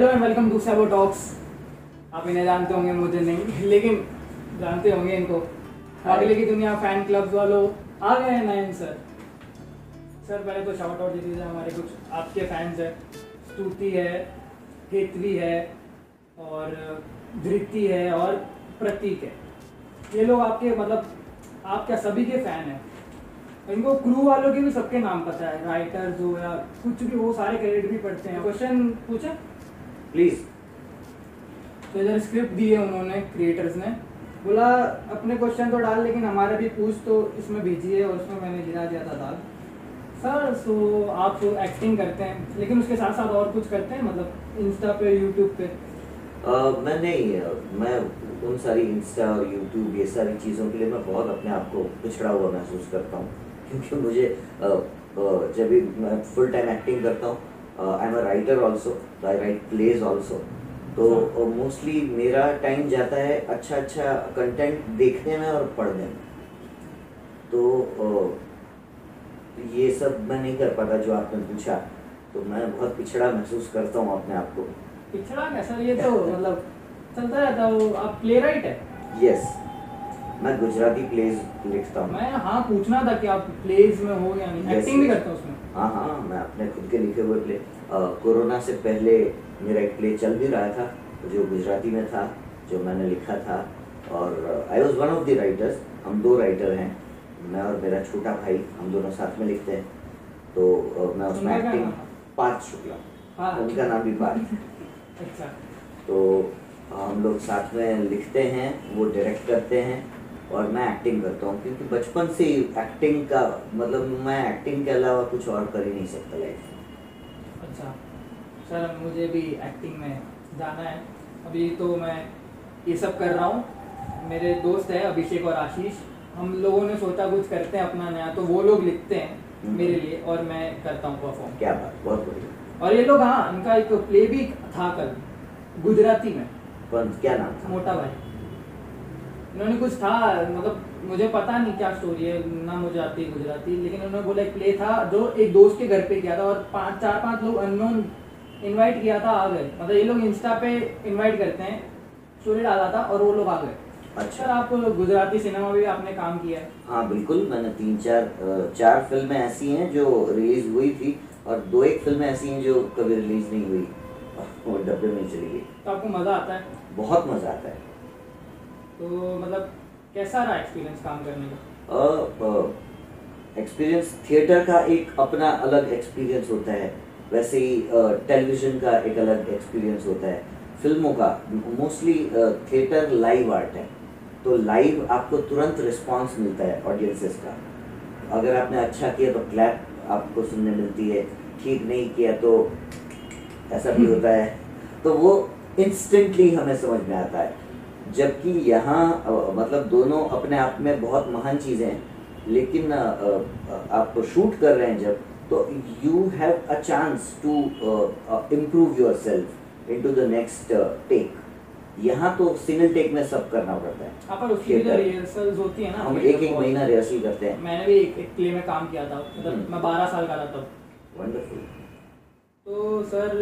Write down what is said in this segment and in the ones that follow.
Hello and welcome to Sebo Talks आप इन्हें जानते होंगे, मुझे नहीं, लेकिन जानते होंगे इनको। अगले की दुनिया फ़ैन क्लब्स वालों, आ गए हैं नयन सर सर पहले तो शाउट आउट दीजिए हमारे कुछ आपके फैंस हैं। स्तुति है हेतवी है, और, धृति है, और प्रतीक है। ये लोग आपके मतलब आप क्या सभी के फ़ैन हैं? इनको क्रू वालों के भी सबके नाम पता है। राइटर्स हो या कुछ भी, वो सारे क्रेडिट भी पढ़ते हैं। क्वेश्चन पूछे? प्लीज़ तो इधर स्क्रिप्ट दी है उन्होंने क्रिएटर्स ने। बोला अपने क्वेश्चन तो डाल लेकिन हमारे भी पूछ तो इसमें भेजिए और उसमें मैंने गिरा दिया था दाल सर सो आप तो एक्टिंग करते हैं लेकिन उसके साथ साथ और कुछ करते हैं? मतलब इंस्टा पे यूट्यूब पे? Uh, मैं नहीं मैं उन सारी इंस्टा और यूट्यूब ये सारी चीज़ों के लिए मैं बहुत अपने आप को पिछड़ा हुआ महसूस करता हूँ। क्योंकि मुझे अ, अ, जब भी मैं फुल टाइम एक्टिंग करता हूँ I am a writer also I write plays also तो मोस्टली मेरा टाइम जाता है अच्छा अच्छा कंटेंट देखने में और पढ़ने में। तो अ, ये सब मैं नहीं कर पाता जो आपने पूछा। तो मैं बहुत पिछड़ा महसूस करता हूँ अपने आप को। पिछड़ा क्या? सर ये तो मतलब चलता रहता है वो आप प्ले राइट है? यस मैं गुजराती प्लेज लिखता हूँ। मैं हाँ पूछना था कि आप प्लेज में हो या नहीं। Yes, एक्टिंग भी. करते हो उसमें। हाँ हाँ मैं अपने खुद के लिखे हुए प्ले कोरोना से पहले मेरा एक प्ले चल भी रहा था जो गुजराती में था जो मैंने लिखा था। और I was one of the writers हम दो राइटर हैं मैं और मेरा छोटा भाई हम दोनों साथ में लिखते हैं। तो मैं उसमें एक्टिंग पार्थ शुक्ला हाँ। उनका नाम भी पार्थ। अच्छा। तो हम लोग साथ में लिखते हैं वो डायरेक्ट करते हैं। और मैं एक्टिंग करता हूँ क्योंकि बचपन से ही एक्टिंग का मतलब मैं एक्टिंग के अलावा कुछ और कर ही नहीं सकता लाइफ में। अच्छा सर मुझे भी एक्टिंग में जाना है। अभी तो मैं ये सब कर रहा हूँ। मेरे दोस्त है अभिषेक और आशीष। हम लोगों ने सोचा कुछ करते हैं अपना नया तो वो लोग लिखते हैं हम्म। मेरे लिए और मैं करता हूँ परफॉर्म क्या बात बहुत बढ़िया। और ये लोग हाँ इनका एक प्ले भी था कल गुजराती में। क्या नाम था? मोटा भाई। इन्होंने कुछ था मतलब मुझे पता नहीं क्या स्टोरी है ना मुझे आती है गुजराती लेकिन उन्होंने बोला एक प्ले था जो एक दोस्त के घर पे किया था और पाँच चार पाँच लोग अननोन इनवाइट किया था आ गए। मतलब ये लोग इंस्टा पे इनवाइट करते हैं स्टोरी डाला था और वो लोग आ गए। अच्छा। आप गुजराती सिनेमा में भी आपने काम किया है? हाँ बिल्कुल मैंने तीन चार चार फ़िल्में ऐसी हैं जो रिलीज़ हुई थी और दो एक फ़िल्में ऐसी हैं जो कभी रिलीज़ नहीं हुई। वो डब्बे में चली गई। तो आपको मज़ा आता है? बहुत मज़ा आता है। तो मतलब कैसा रहा एक्सपीरियंस काम करने का? एक्सपीरियंस थिएटर का एक अपना अलग एक्सपीरियंस होता है। वैसे ही टेलीविज़न का एक अलग एक्सपीरियंस होता है। फ़िल्मों का मोस्टली थिएटर लाइव आर्ट है। तो लाइव आपको तुरंत रिस्पांस मिलता है ऑडियंसेस का। अगर आपने अच्छा किया तो क्लैप आपको सुनने मिलती है। ठीक नहीं किया तो ऐसा भी होता है। तो वो इंस्टेंटली हमें समझ में आता है। जबकि यहाँ मतलब दोनों अपने आप में बहुत महान चीज़ें हैं। लेकिन आप शूट कर रहे हैं जब तो you have a chance to improve yourself into the next take यहाँ तो सिंगल टेक में सब करना पड़ता है। हाँ उसकी भी तो होती है ना हम एक एक महीना रिहर्सल करते हैं। मैंने भी एक, एक प्ले में काम किया था। मतलब हम्म। मैं बारह साल का था तब। वंडरफुल तो सर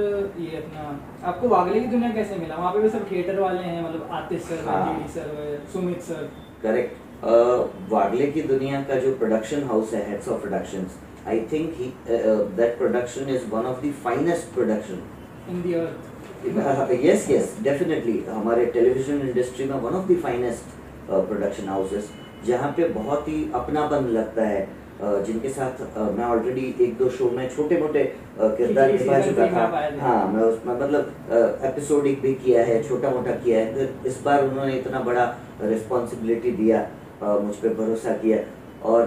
ये अपना आपको वागले की दुनिया कैसे मिला? वहाँ पे भी सब थिएटर वाले हैं मतलब आतिश सर हाँ। Sir Sumit sir. Correct Wagle की दुनिया का जो प्रोडक्शन हाउस है heads of productions I think he that production is one of the finest production in the earth yes yes definitely हमारे टेलीविज़न इंडस्ट्री में one of the finest production houses जहाँ पे बहुत ही अपनापन लगता है। जिनके साथ मैं ऑलरेडी एक दो शो में छोटे मोटे किरदार निभा चुका था। हाँ मैं उसमें मतलब एपिसोडिक भी किया है छोटा मोटा किया है। फिर इस बार उन्होंने इतना बड़ा रिस्पॉन्सिबिलिटी दिया मुझ पे भरोसा किया। और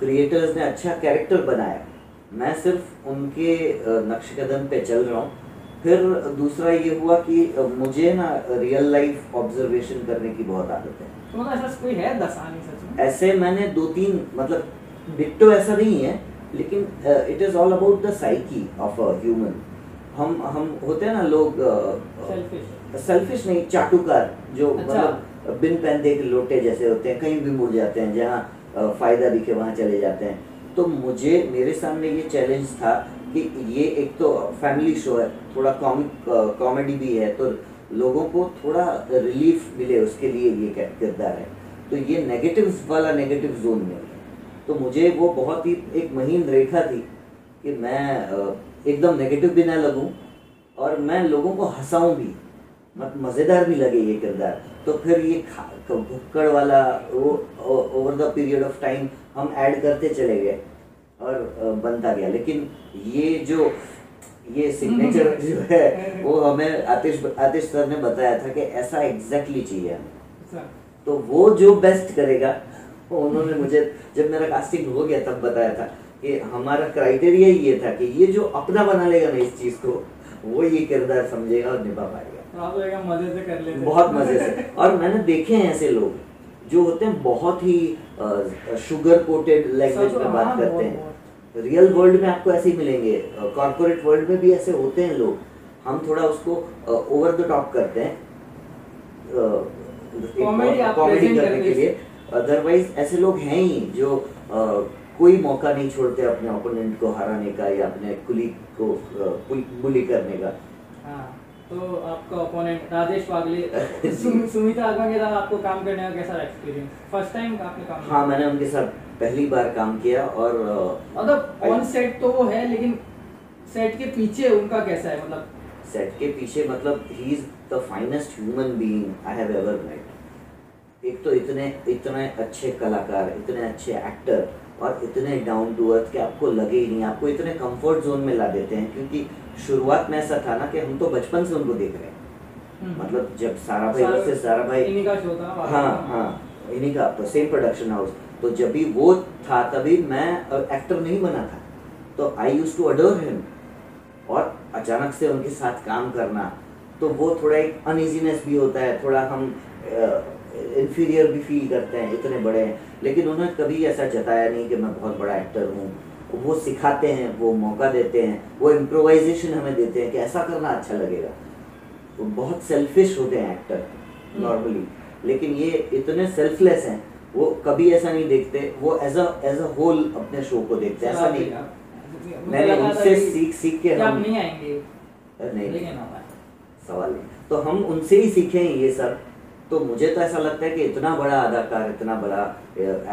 क्रिएटर्स ने अच्छा कैरेक्टर बनाया। मैं सिर्फ़ उनके नक्श कदम पे चल रहा हूँ। फिर दूसरा ये हुआ कि मुझे ना रियल लाइफ ऑब्जर्वेशन करने की बहुत आदत है। तो मतलब ऐसा कोई है दसानी सच में? ऐसे मैंने दो तीन मतलब डिट्टो ऐसा नहीं है लेकिन it is all about the psyche of a human हम हम होते हैं ना लोग सेल्फिश सेल्फिश नहीं चाटुकार जो अच्छा। मतलब बिन पहनते के लोटे जैसे होते हैं कहीं भी मुड़ जाते हैं जहाँ फ़ायदा दिखे वहाँ चले जाते हैं। तो मुझे मेरे सामने ये चैलेंज था कि ये एक तो फैमिली शो है थोड़ा कॉमिक कॉमेडी भी है तो लोगों को थोड़ा रिलीफ मिले उसके लिए ये किरदार है। तो ये नेगेटिव वाला नेगेटिव जोन में तो मुझे वो बहुत ही एक महीन रेखा थी कि मैं एकदम नेगेटिव भी ना लगूं और मैं लोगों को हंसाऊं भी मत मज़ेदार भी लगे ये किरदार। तो फिर ये भुक्कड़ वाला वो over the period of time हम ऐड करते चले गए और बनता गया। लेकिन ये जो ये सिग्नेचर जो है वो हमें आतिश आतिश सर ने बताया था कि ऐसा एग्जैक्टली exactly चाहिए हमें। तो वो जो बेस्ट करेगा उन्होंने मुझे जब मेरा कास्टिंग हो गया तब बताया था कि हमारा क्राइटेरिया ये था कि ये जो अपना बना लेगा ना इस चीज़ को वो ये किरदार समझेगा और निभा पाएगा। तो मज़े से कर लेते। बहुत मज़े से। और मैंने देखे हैं ऐसे लोग जो होते हैं बहुत ही शुगर कोटेड लैंग्वेज में में, बात हाँ, करते हैं। रियल वर्ल्ड में आपको ऐसे ही मिलेंगे। कॉर्पोरेट वर्ल्ड में भी ऐसे होते हैं लोग। हम थोड़ा उसको ओवर द टॉप करते हैं। कॉमेडी करने के लिए। अदरवाइज़ ऐसे लोग हैं ही जो अ, कोई मौका नहीं छोड़ते अपने ओपोनेंट को हराने का या अपने कुलीग को बुली करने का। हाँ तो आपका ओपोनेंट राजेश वागले सुम- सुमिता आगमा के साथ आपको काम करने का कैसा एक्सपीरियंस फ़र्स्ट टाइम आपने काम हाँ मैंने उनके साथ पहली बार काम किया और मतलब ऑन सेट तो वो है लेकिन सेट के पीछे उनका कैसा है? मतलब सेट के पीछे मतलब he is the finest human being I have ever met एक तो इतने इतने अच्छे कलाकार इतने अच्छे एक्टर और इतने डाउन टू अर्थ कि आपको लगे ही नहीं आपको इतने कंफर्ट जोन में ला देते हैं क्योंकि शुरुआत में ऐसा था ना कि हम तो बचपन से उनको देख रहे हैं। हम्म। मतलब जब सारा भाई सारा- सारा भाई इन्हीं का शो था हाँ हाँ इन्हीं का तो सेम प्रोडक्शन हाउस तो जब भी वो था तभी मैं एक्टर नहीं बना था। तो I use to adore him और अचानक से उनके साथ काम करना तो वो थोड़ा एक अनइजीनेस भी होता है थोड़ा हम इन्फीरियर भी फील करते हैं इतने बड़े हैं। लेकिन उन्होंने कभी ऐसा जताया नहीं कि मैं बहुत बड़ा एक्टर हूँ। वो सिखाते हैं वो मौका देते हैं वो इम्प्रोवाइजेशन हमें देते हैं कि ऐसा करना अच्छा लगेगा। वो बहुत सेल्फिश होते हैं एक्टर हम्म। नॉर्मली लेकिन ये इतने सेल्फलेस हैं वो कभी ऐसा नहीं देखते वो as a as a whole अपने शो को देखते हैं। ऐसा नहीं। मैंने उनसे सीख सीख के हम नहीं आएँगे। नहीं। सवाल नहीं। तो हम उनसे ही सीखे हैं ये सब। तो मुझे तो ऐसा लगता है कि इतना बड़ा अदाकार इतना बड़ा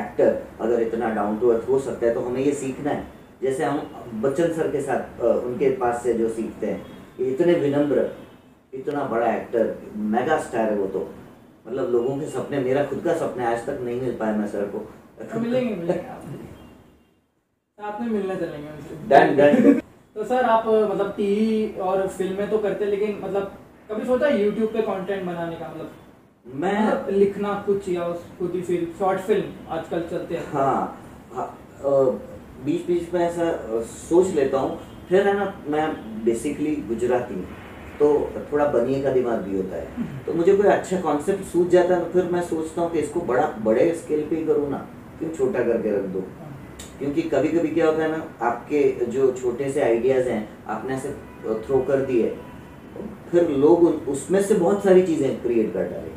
एक्टर अगर इतना डाउन टू अर्थ हो सकता है तो हमें ये सीखना है। जैसे हम बच्चन सर के साथ उनके पास से जो सीखते हैं इतने विनम्र इतना बड़ा एक्टर मेगा स्टार है वो तो। मतलब लोगों के सपने मेरा खुद का सपना आज तक नहीं मिल पाया मैं सर को। तो मिलेंगे मिलेंगे आप साथ में मिलने चलेंगे डन डन तो सर आप मतलब टीवी और फ़िल्में तो करते लेकिन मतलब कभी सोचा यूट्यूब पे कंटेंट बनाने का मतलब? मैं लिखना कुछ या खुद ही फ़िल्म शॉर्ट फ़िल्म आजकल चलते हैं। हाँ, हाँ बीच बीच में ऐसा सोच लेता हूँ। फिर है ना मैं बेसिकली गुजराती हूँ तो थोड़ा बनिए का दिमाग भी होता है। तो मुझे कोई अच्छा कॉन्सेप्ट सूझ जाता है तो फिर मैं सोचता हूँ कि इसको बड़ा बड़े स्केल पे ही करूँ ना क्यों छोटा करके रख दो? क्योंकि कभी कभी क्या होता है ना आपके जो छोटे से आइडियाज़ हैं आपने ऐसे थ्रो कर दिए फिर लोग उसमें से बहुत सारी चीज़ें क्रिएट कर डालेंगे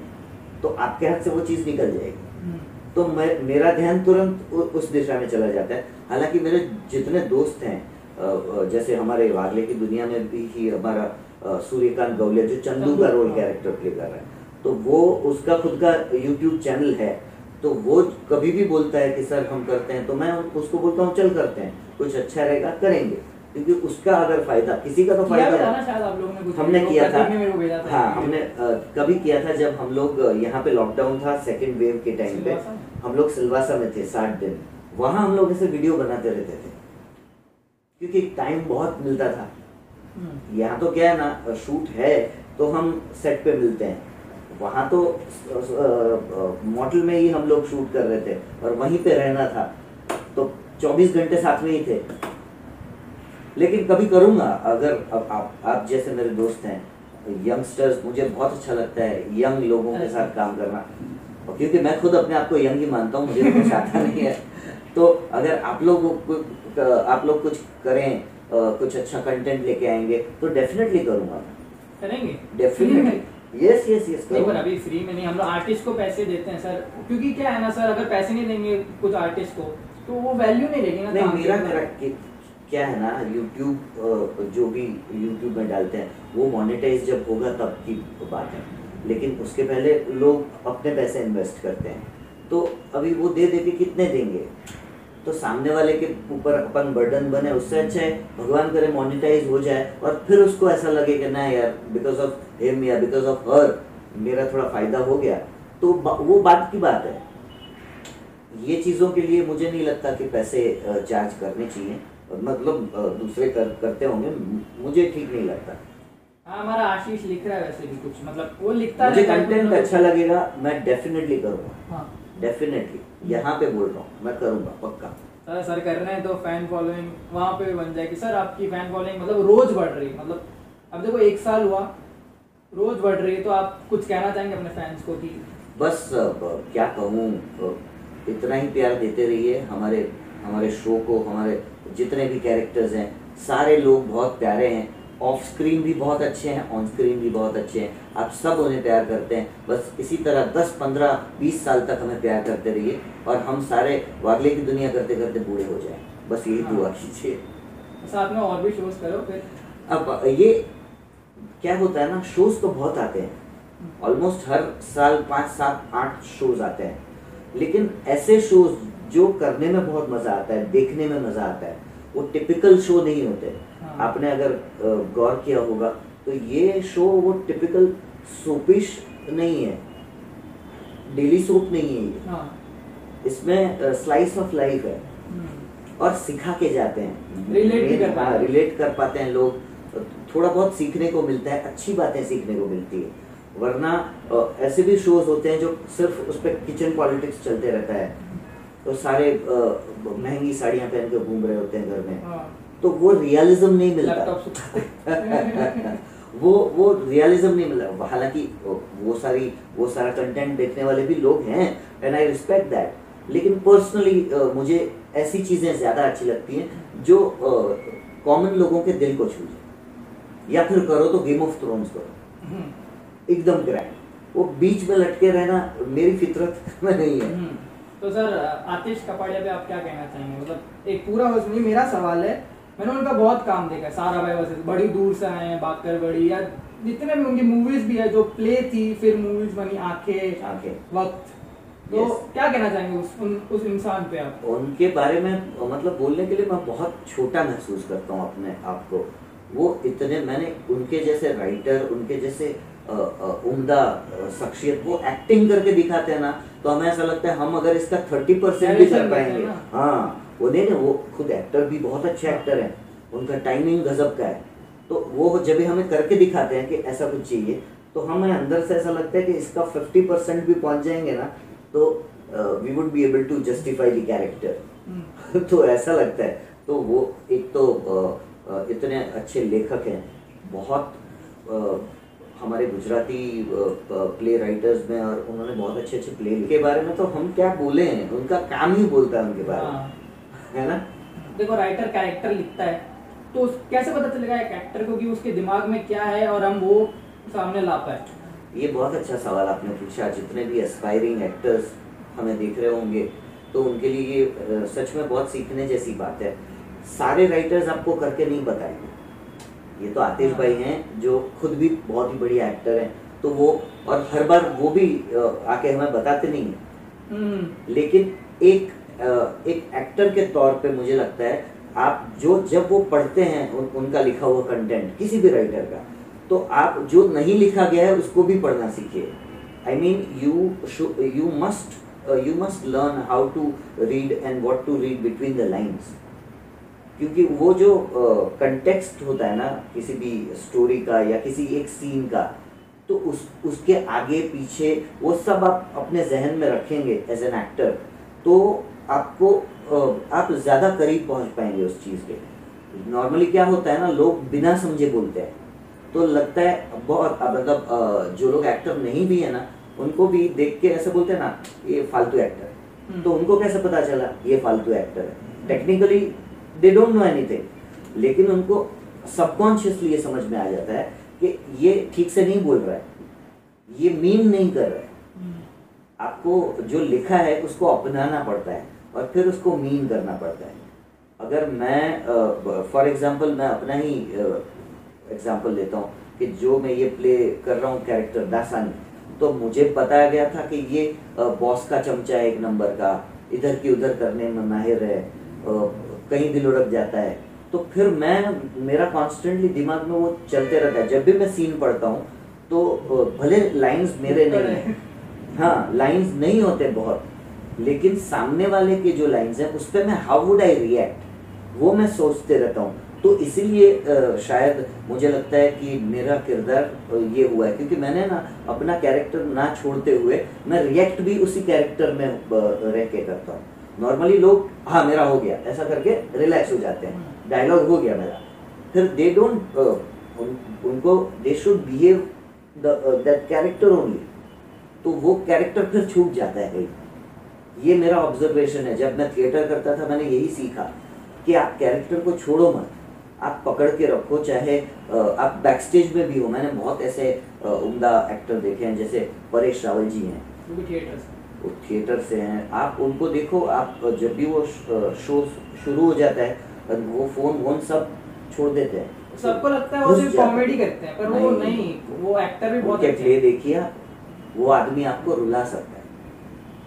तो आपके हाथ से वो चीज़ निकल जाएगी। हम्म, तो मैं मेरा ध्यान तुरंत उ- उस दिशा में चला जाता है। हालाँकि मेरे जितने दोस्त हैं जैसे हमारे वागले की दुनिया में भी ही हमारा सूर्यकांत गौलिया जो चंदू का रोल कैरेक्टर प्ले कर रहा है तो वो उसका खुद का यूट्यूब चैनल है। तो वो कभी भी बोलता है कि सर हम करते हैं। तो मैं उसको बोलता हूँ चल करते हैं। कुछ अच्छा रहेगा करेंगे। क्योंकि उसका अगर फ़ायदा किसी का तो फ़ायदा ना शायद आप लोगों ने कुछ हमने किया था। हाँ हमने कभी किया था जब हम लोग यहाँ पे लॉकडाउन था सेकंड वेव के टाइम पे। हम लोग सिलवासा में थे साठ दिन। वहाँ हम लोग ऐसे वीडियो बनाते रहते थे। क्योंकि टाइम बहुत मिलता था। हम्म, यहाँ तो क्या है ना शूट है तो हम सेट पे मिलते हैं। वहाँ तो मॉडल में ही हम लोग शूट कर रहे थे। और वहीं पे रहना था। तो 24 घंटे साथ में ही थे। लेकिन कभी करूँगा अगर अब आप आप जैसे मेरे दोस्त हैं यंगस्टर्स मुझे बहुत अच्छा लगता है यंग लोगों के साथ काम करना। और क्योंकि मैं खुद अपने आप को यंग ही मानता हूँ मुझे कुछ आता नहीं है। तो अगर आप लोग आप लोग कुछ करें कुछ अच्छा कंटेंट लेके आएँगे तो डेफिनेटली करूँगा करेंगे? डेफिनेटली यस यस यस पर अभी फ्री में नहीं हम लोग आर्टिस्ट को पैसे देते हैं सर। क्योंकि क्या है ना सर अगर पैसे नहीं देंगे कुछ आर्टिस्ट को तो वो वैल्यू नहीं रहेगी ना नहीं मेरा मेरा क्या है ना यूट्यूब जो भी यूट्यूब में डालते हैं, वो मोनेटाइज जब होगा तब की बात है। लेकिन उसके पहले लोग अपने पैसे इन्वेस्ट करते हैं। तो अभी वो दे दे कितने देंगे? तो सामने वाले के ऊपर अपन बर्डन बने, उससे अच्छा है, भगवान करे मोनिटाइज हो जाए, और फिर उसको ऐसा लगे कि ना यार बिकॉज़ ऑफ़ हिम या बिकॉज़ ऑफ़ हर मेरा थोड़ा फ़ायदा हो गया। तो वो बात की बात है। ये चीज़ों के लिए मुझे नहीं लगता कि पैसे चार्ज करने चाहिए। मतलब दूसरे कर, करते होंगे मुझे ठीक नहीं लगता। हाँ हमारा आशीष लिख रहा है वैसे भी कुछ मतलब वो लिखता मुझे है। कंटेंट अच्छा लगेगा मैं डेफिनेटली करूँगा। हाँ। डेफिनेटली यहाँ पे बोल रहा हूँ मैं करूँगा पक्का। सर सर कर रहे हैं तो फ़ैन फॉलोइंग वहाँ पे भी बन जाएगी। सर आपकी फ़ैन फॉलोइंग मतलब रोज बढ़ रही है मतलब अब देखो एक साल हुआ रोज बढ़ रही है तो आप कुछ कहना चाहेंगे अपने फैंस को कि बस क्या कहूँ इतना ही प्यार देते रहिए हमारे हमारे शो को हमारे जितने भी कैरेक्टर्स हैं सारे लोग बहुत प्यारे हैं। ऑफ़ स्क्रीन भी बहुत अच्छे हैं ऑन स्क्रीन भी बहुत अच्छे हैं। आप सब उन्हें प्यार करते हैं। बस इसी तरह 10 15 20 साल तक हमें प्यार करते रहिए और हम सारे वागले की दुनिया करते करते बूढ़े हो जाएँ। बस यही दुआ कीजिए। साथ में और भी शोज़ करो फिर। अब ये क्या होता है ना शोज़ तो बहुत आते हैं। ऑलमोस्ट हर साल पाँच सात आठ शोज़ आते हैं। लेकिन ऐसे शोज़ जो करने में बहुत मज़ा आता है देखने में मज़ा आता है वो टिपिकल शो नहीं होते। हाँ। आपने अगर गौर किया होगा तो ये शो वो टिपिकल सोपिश नहीं है। डेली सोप नहीं है ये। हाँ। इसमें स्लाइस ऑफ़ लाइफ है। हम्म, और सिखा के जाते हैं। भी कर हैं। रिलेट कर पाते हैं लोग। थोड़ा बहुत सीखने को मिलता है अच्छी बातें सीखने को मिलती है। वरना ऐसे भी शोज़ होते हैं जो सिर्फ़ उस पर किचन पॉलिटिक्स चलते रहता है। तो सारे महँगी साड़ियाँ पहन के घूम रहे होते हैं घर में। हाँ। तो वो रियलिज्म नहीं मिलता। वो वो रियलिज्म नहीं मिला हालाँकि वो सारी वो सारा कंटेंट देखने वाले भी लोग हैं एंड आई रिस्पेक्ट दैट लेकिन पर्सनली मुझे ऐसी चीज़ें ज़्यादा अच्छी लगती हैं जो कॉमन लोगों के दिल को छू जाए। या फिर करो तो गेम ऑफ़ थ्रोन्स करो। हम्म, एकदम ग्रैंड वो बीच में लटके रहना मेरी फितरत में नहीं है। हम्म। तो सर आतिश कपाड़िया पे आप क्या कहना चाहेंगे? मतलब एक पूरा हो नहीं मेरा सवाल है। मैंने उनका बहुत काम देखा है। सारा भाई वर्सेस बड़ी दूर से आए हैं बाकर बड़ी या जितने भी उनकी मूवीज़ भी है जो प्ले थी फिर मूवीज़ बनी आँखें आँखें। वक्त। तो Yes. क्या कहना चाहेंगे उस उन, उस इंसान पे आप? उनके बारे में मतलब बोलने के लिए मैं बहुत छोटा महसूस करता हूँ अपने आप को। वो इतने मैंने उनके जैसे राइटर उनके जैसे उम्दा शख्सियत वो एक्टिंग करके दिखाते हैं ना तो हमें ऐसा लगता है हम अगर इसका थर्टी परसेंट भी कर पाएँगे। हाँ वो नहीं ना वो खुद एक्टर भी बहुत अच्छे एक्टर हैं। उनका टाइमिंग गजब का है। तो वो जब भी हमें करके दिखाते हैं कि ऐसा कुछ चाहिए तो हमें अंदर से ऐसा लगता है कि इसका फिफ्टी परसेंट भी पहुँच जाएँगे ना तो we would be able to justify the character तो ऐसा लगता है। तो वो एक तो अ, अ, इतने अच्छे लेखक हैं बहुत अ, हमारे गुजराती प्ले राइटर्स में और उन्होंने बहुत अच्छे अच्छे प्ले के बारे में तो हम क्या बोले हैं? उनका काम ही बोलता है उनके बारे में। हाँ। है ना? देखो राइटर कैरेक्टर लिखता है। तो कैसे पता चलेगा एक एक्टर को कि उसके दिमाग में क्या है और हम वो सामने ला पाए? ये बहुत अच्छा सवाल आपने पूछा। जितने भी एस्पायरिंग एक्टर्स हमें देख रहे होंगे तो उनके लिए ये सच में बहुत सीखने जैसी बात है। सारे राइटर्स आपको करके नहीं बताएँगे। ये तो आतिश भाई हैं जो खुद भी बहुत ही बढ़िया एक्टर हैं। तो वो और हर बार वो भी आके हमें बताते नहीं हैं। हम्म, लेकिन एक एक एक्टर के तौर पे मुझे लगता है आप जो जब वो पढ़ते हैं उन, उनका लिखा हुआ कंटेंट किसी भी राइटर का तो आप जो नहीं लिखा गया है उसको भी पढ़ना सीखिए। I mean you you must you must learn how to read and what to read between the lines क्योंकि वो जो कंटेक्स्ट होता है ना किसी भी स्टोरी का या किसी एक सीन का तो उस उसके आगे पीछे वो सब आप अपने जहन में रखेंगे एज एन एक्टर तो आपको आप ज़्यादा करीब पहुँच पाएँगे उस चीज़ के नॉर्मली क्या होता है ना लोग बिना समझे बोलते हैं। तो लगता है बहुत मतलब जो लोग एक्टर नहीं भी है ना उनको भी देख के ऐसे बोलते हैं ना ये फालतू एक्टर है। हम्म। तो उनको कैसे पता चला ये फालतू एक्टर है? Technically they don't know anything लेकिन उनको सबकॉन्शियसली ये समझ में आ जाता है कि ये ठीक से नहीं बोल रहा है। ये मीन नहीं कर रहा है। हम्म, आपको जो लिखा है उसको अपनाना पड़ता है और फिर उसको मीन करना पड़ता है। अगर मैं फॉर एग्जांपल मैं अपना ही एग्जांपल लेता हूँ कि जो मैं ये प्ले कर रहा हूँ कैरेक्टर दासानी तो मुझे बताया गया था कि ये बॉस का चमचा है एक नंबर का इधर की उधर करने में माहिर है कहीं दिल उड़क जाता है। तो फिर मैं, मेरा कॉन्स्टेंटली दिमाग में वो चलते रहता है। जब भी मैं सीन पढ़ता हूँ तो भले लाइंस मेरे नहीं है। हाँ लाइंस नहीं होते बहुत। लेकिन सामने वाले के जो लाइंस हैं, उस पर मैं हाउ वुड आई रिएक्ट वो मैं सोचते रहता हूँ। तो इसीलिए शायद मुझे लगता है कि मेरा किरदार ये हुआ है। क्योंकि मैंने ना अपना कैरेक्टर ना छोड़ते हुए, मैं रिएक्ट भी उसी कैरेक्टर में रह के करता हूँ। नॉर्मली लोग हाँ मेरा हो गया ऐसा करके रिलैक्स हो जाते हैं। डायलॉग हो गया मेरा। फिर दे डोंट उन, उनको they should behave that character only तो वो कैरेक्टर फिर छूट जाता है कहीं। ये मेरा ऑब्जर्वेशन है। जब मैं थिएटर करता था मैंने यही सीखा कि आप कैरेक्टर को छोड़ो मत। आप पकड़ के रखो चाहे अ, आप बैकस्टेज में भी हो। मैंने बहुत ऐसे अ, उम्दा एक्टर देखे हैं जैसे परेश रावल जी हैं। वो थिएटर से हैं। आप उनको देखो आप जब भी वो शो शुरू हो जाता है वो फ़ोन वोन सब छोड़ देते हैं। सबको लगता है वो सिर्फ़ कॉमेडी करते हैं पर वो नहीं। वो एक्टर भी बहुत अच्छे प्ले हैं। देखिए वो आदमी आपको रुला सकता है।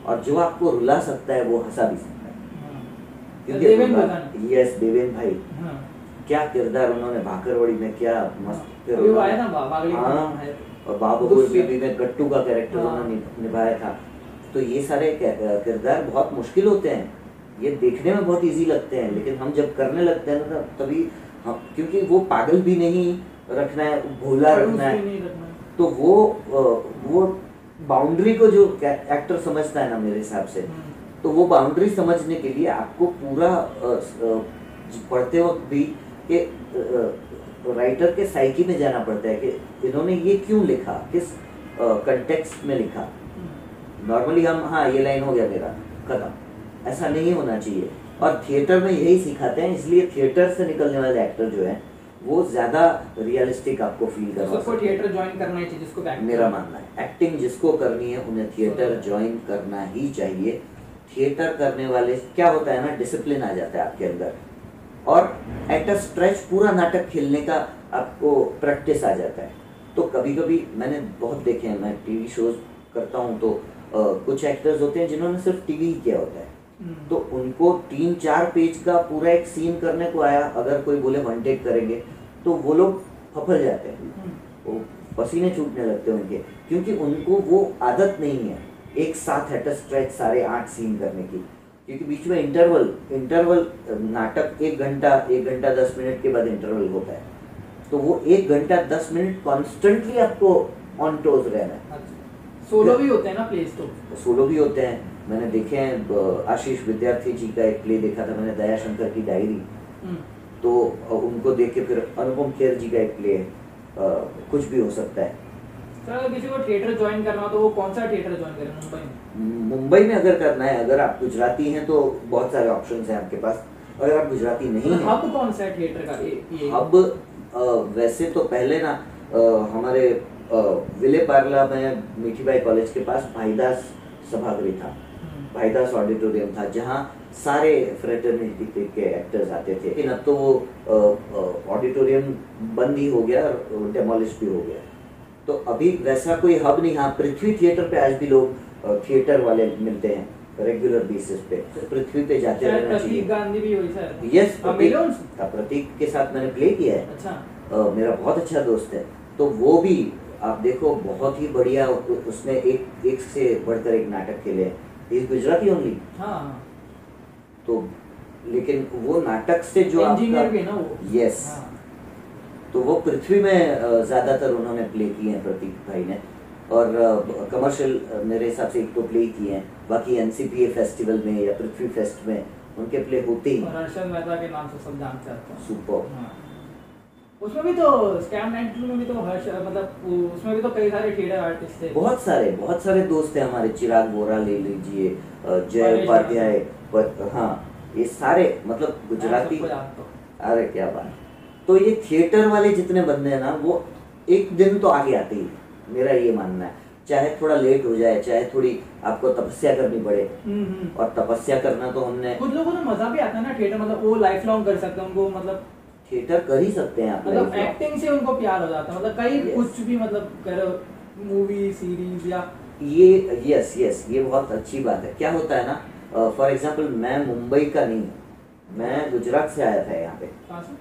और जो आपको रुला सकता है वो हंसा भी सकता है। हाँ। क्योंकि यस देवेन भाई। हाँ। क्या किरदार उन्होंने भाकरवड़ी में क्या मस्त अभी वो आया ना हाँ। और बाबू। बेबी में गट्टू का कैरेक्टर हाँ। उन्होंने निभाया था। तो ये सारे किरदार बहुत मुश्किल होते हैं ये देखने में बहुत इजी लगते हैं लेकिन हम जब करने लगते हैं ना तभी हम क्योंकि वो पागल भी नहीं रखना है भोला रखना है। तो वो वो बाउंड्री को जो एक्टर समझता है ना मेरे हिसाब से हम्म। तो वो बाउंड्री समझने के लिए आपको पूरा पढ़ते वक्त भी कि राइटर के साइकी में जाना पड़ता है कि इन्होंने ये क्यों लिखा किस कंटेक्स्ट में लिखा। नॉर्मली हम हाँ ये लाइन हो गया मेरा खत्म। ऐसा नहीं होना चाहिए। और थिएटर में यही सिखाते हैं इसलिए थिएटर से निकलने वाले एक्टर जो हैं वो ज़्यादा रियलिस्टिक आपको फील करवा सबको हैं। थिएटर ज्वाइन करना ही चाहिए जिसको मेरा मानना है। एक्टिंग जिसको करनी है उन्हें थिएटर ज्वाइन करना ही चाहिए। थिएटर करने वाले क्या होता है ना डिसिप्लिन आ जाता है आपके अंदर। और एट अ स्ट्रेच पूरा नाटक खेलने का आपको प्रैक्टिस आ जाता है। तो कभी कभी मैंने बहुत देखे हैं मैं टीवी शोज़ करता हूँ तो कुछ एक्टर्स होते हैं जिन्होंने सिर्फ़ टीवी ही किया होता है हम्म। तो उनको तीन चार पेज का पूरा एक सीन करने को आया अगर कोई बोले वन टेक करेंगे तो वो लोग फफल जाते हैं हम्म। वो पसीने छूटने लगते हैं उनके क्योंकि उनको वो आदत नहीं है एक साथ एट स्ट्रेच सारे आठ सीन करने की क्योंकि बीच में इंटरवल इंटरवल नाटक एक घंटा एक घंटा दस मिनट के बाद इंटरवल होता है तो वो एक घंटा दस मिनट कॉन्स्टेंटली आपको ऑन टोज रहना है अच्छा। सोलो भी होते हैं ना प्लेस तो। सोलो भी होते हैं। मैंने देखे हैं आशीष विद्यार्थी जी का एक प्ले देखा था मैंने दया शंकर की डायरी हम्म। तो उनको देख के फिर अनुपम खेर जी का एक प्ले है कुछ भी हो सकता है। सर अगर किसी को थिएटर ज्वाइन करना हो तो वो कौन सा थिएटर ज्वाइन करे मुंबई में? मुंबई में अगर करना है अगर आप गुजराती हैं तो बहुत सारे ऑप्शन हैं आपके पास। अगर आप गुजराती नहीं हैं हब कौन सा है थिएटर का? ये अब वैसे तो पहले ना हमारे विले पार्ला में मीठीबाई कॉलेज के पास भाईदास सभागृह था। हम्म। भाईदास ऑडिटोरियम था जहाँ सारे फ्रेटर्निटी के एक्टर्स आते थे। लेकिन अब तो वो ऑडिटोरियम बंद ही हो गया और डेमोलिश भी हो गया। तो अभी वैसा कोई हब नहीं हाँ पृथ्वी थिएटर पे आज भी लोग थिएटर वाले मिलते हैं रेगुलर बेसिस पे। तो पृथ्वी पे जाते रहना प्रतीक चाहिए। गांधी भी सर। यस मिले उनसे? प्रतीक प्रतीक के साथ मैंने प्ले किया है। अच्छा। मेरा बहुत अच्छा दोस्त है। तो वो भी आप देखो बहुत ही बढ़िया उसने एक एक से बढ़कर एक नाटक खेले इज़ गुजराती ओनली हाँ। तो लेकिन वो नाटक से जो इंजीनियर भी ना वो? यस हाँ। तो वो पृथ्वी में ज़्यादातर उन्होंने प्ले किए हैं प्रतीक भाई ने। और कमर्शियल मेरे हिसाब से एक तो प्ले किए हैं। बाकी एनसीपीए फेस्टिवल में या पृथ्वी फेस्ट में उनके प्ले होते ही। मेहता के नाम से सब जानते हैं। सुपर हाँ। उसमें भी तो स्कैम 92 में भी तो हर्ष मतलब उसमें भी तो कई सारे थिएटर आर्टिस्ट थे। बहुत सारे बहुत सारे दोस्त हैं हमारे चिराग बोरा ले लीजिए जय उपाध्याय हाँ ये सारे मतलब गुजराती। अरे क्या बात। तो ये थिएटर वाले जितने बंदे हैं ना वो एक दिन तो आगे आते ही मेरा ये मानना है। चाहे थोड़ा लेट हो जाए चाहे थोड़ी आपको तपस्या करनी पड़े। हम्म, हम्म। और तपस्या करना तो हमने कुछ लोगों को तो मज़ा भी आता है ना थिएटर मतलब वो लाइफ लॉन्ग कर सकते हैं उनको मतलब थिएटर कर ही सकते हैं आप मतलब एक्टिंग से उनको प्यार हो जाता है मतलब कई Yes. कुछ भी मतलब करो मूवी सीरीज़ या ये यस यस ये बहुत अच्छी बात है। क्या होता है ना फॉर एग्जांपल मैं मुंबई का नहीं हूँ। मैं गुजरात से आया था यहाँ पे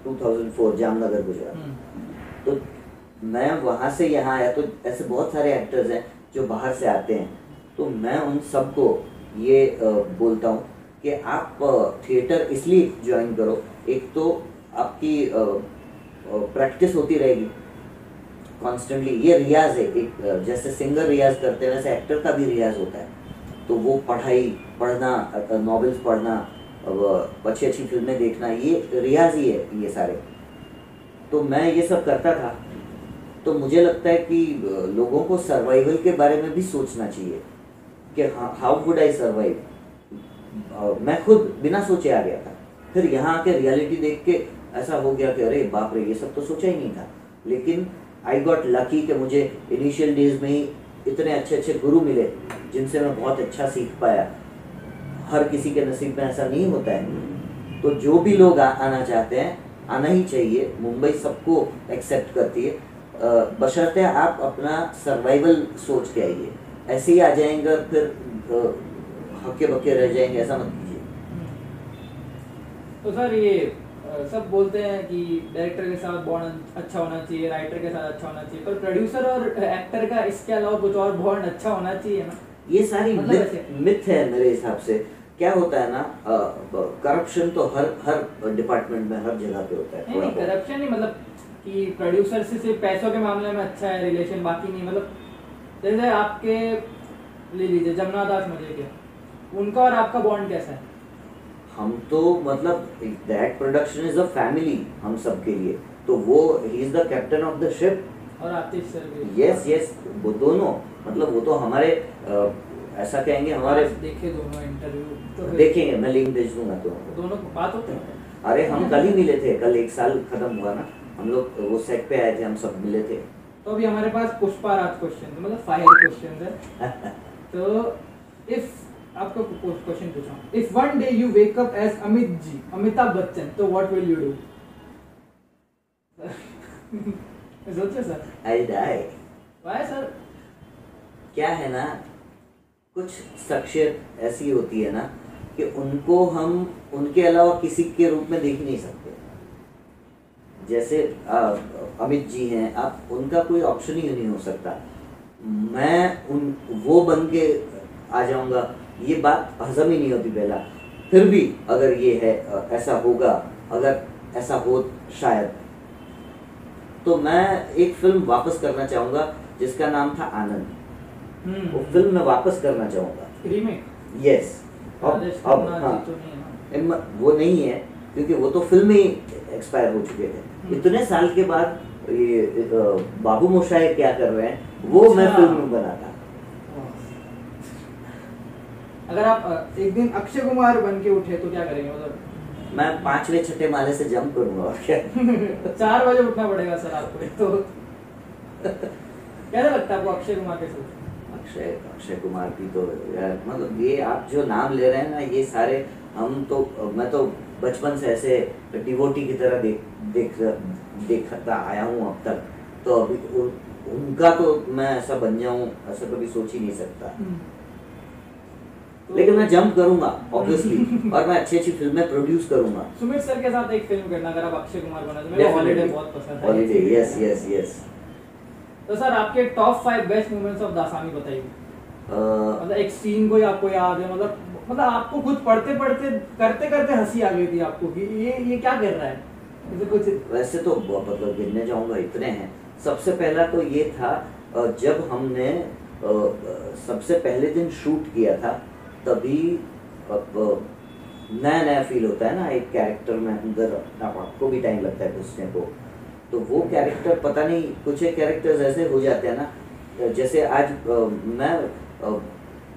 2004 जामनगर गुजरात। हम्म, तो मैं वहाँ से यहाँ आया तो ऐसे बहुत सारे एक्टर्स हैं जो बाहर से आते हैं। तो मैं उन सबको ये बोलता हूँ कि आप थिएटर इसलिए ज्वाइन करो। एक तो आपकी प्रैक्टिस होती रहेगी। कॉन्स्टेंटली ये रियाज है, एक जैसे सिंगर रियाज करते हैं, वैसे एक्टर का भी रियाज होता है। तो वो पढ़ाई, पढ़ना नॉवेल्स पढ़ना अच्छी अच्छी फ़िल्में देखना, ये रियाज ही है, ये सारे। तो मैं ये सब करता था। तो मुझे लगता है कि लोगों को सर्वाइवल के बारे में भी सोचना चाहिए, कि हाउ वुड आई सर्वाइव मैं खुद बिना सोचे आ गया था। फिर यहाँ आके रियलिटी देख के ऐसा हो गया कि अरे बाप रे ये सब तो सोचा ही नहीं था। लेकिन आई गॉट लकी कि मुझे इनिशियल डेज़ में ही इतने अच्छे अच्छे गुरु मिले जिनसे मैं बहुत अच्छा सीख पाया। हर किसी के नसीब में ऐसा नहीं होता है। तो जो भी लोग आ, आना चाहते हैं आना ही चाहिए। मुंबई सबको एक्सेप्ट करती है। बशर्ते आप अपना सर्वाइवल सोच के आइए। ऐसे ही आ जाएँगे फिर हक्के बक्के रह जाएँगे ऐसा मत कीजिए। तो सर ये सब बोलते हैं कि डायरेक्टर के साथ बॉन्ड अच्छा होना चाहिए राइटर के साथ अच्छा होना चाहिए पर प्रोड्यूसर और एक्टर का इसके अलावा कुछ और बॉन्ड अच्छा होना चाहिए ना? ये सारी मतलब मिथ मिथ है मेरे हिसाब से। क्या होता है ना करप्शन तो हर हर डिपार्टमेंट में हर जगह पे होता है नहीं नहीं करप्शन नहीं मतलब कि प्रोड्यूसर से सिर्फ़ पैसों के मामले में अच्छा है रिलेशन बाकी नहीं मतलब जैसे आपके ले लीजिए जमुना दास मज़े के उनका और आपका बॉन्ड कैसा है? हम तो मतलब that production is a family हम सब के लिए। तो वो ही is the captain of the ship और आतिश सर भी। यस यस वो दोनों। मतलब वो तो हमारे अ, ऐसा कहेंगे हमारे देखे दोनों इंटरव्यू तो देखेंगे मैं लिंक भेज दूँगा तो। दोनों को बात होते है? अरे हम कल ही मिले थे कल एक साल खत्म हुआ ना। हम लोग वो सेट पे आए थे हम सब मिले थे। तो अभी हमारे पास पुष्पा राज क्वेश्चन मतलब फायर क्वेश्चन है। तो इफ़ आपको क्वेश्चन पूछा if one day you wake up as Amit ji Amitabh Bachchan तो व्हाट विल यू डू सोचिए sir. I die why sir क्या है ना कुछ शख्सियत ऐसी होती है ना कि उनको हम उनके अलावा किसी के रूप में देख नहीं सकते। जैसे आ, अमित जी हैं आप उनका कोई ऑप्शन ही नहीं हो सकता। मैं उन वो बन के आ जाऊँगा। ये बात हजम ही नहीं होती पहला फिर भी अगर ये है ऐसा होगा अगर ऐसा हो शायद। तो मैं एक फ़िल्म वापस करना चाहूँगा जिसका नाम था आनंद। वो हम्म फ़िल्म मैं वापस करना चाहूँगा। रीमेक यस अब अब हाँ। तो वो नहीं है क्योंकि वो तो फ़िल्म ही एक्सपायर हो चुके थे। हम्म। इतने साल के बाद ये बाबू मोशाय क्या कर रहे हैं वो मैं अच्छा। फ़िल्म में बना था अगर आप एक दिन अक्षय कुमार बन के उठे तो क्या करेंगे मतलब? मैं पांचवे छठे माले से जंप करूँगा और क्या? चार बजे उठना पड़ेगा सर आपको तो। कैसा लगता है आपको अक्षय कुमार के साथ? अक्षय अक्षय कुमार की तो यार मतलब ये आप जो नाम ले रहे हैं ना ये सारे हम तो मैं तो बचपन से ऐसे डिवोटी की तरह देख देख देखता आया हूँ अब तक। तो अभी उन, उनका तो मैं ऐसा बन जाऊँ ऐसा कभी सोच ही नहीं सकता। तो लेकिन मैं जंप करूँगा ऑब्वियसली और मैं अच्छी अच्छी फ़िल्में प्रोड्यूस करूँगा। सुमित सर के साथ एक फ़िल्म करना अगर आप अक्षय कुमार बना तो मेरे हॉलीडे बहुत पसंद है। हॉलीडे यस यस यस तो सर आपके top five best moments of Dasani बताइए। मतलब एक सीन कोई आपको याद है मतलब मतलब आपको खुद पढ़ते पढ़ते करते करते हँसी आ गई थी आपको कि ये ये क्या कर रहा है? जैसे कुछ वैसे तो मतलब गिनने जाऊँगा इतने हैं। सबसे पहला तो ये था जब हमने सबसे पहले दिन शूट किया था तभी नया नया फील होता है ना एक कैरेक्टर में अंदर आप- आपको भी टाइम लगता है घुसने को। तो वो कैरेक्टर पता नहीं कुछ एक कैरेक्टर्स ऐसे हो जाते हैं ना जैसे आज अ, मैं अ,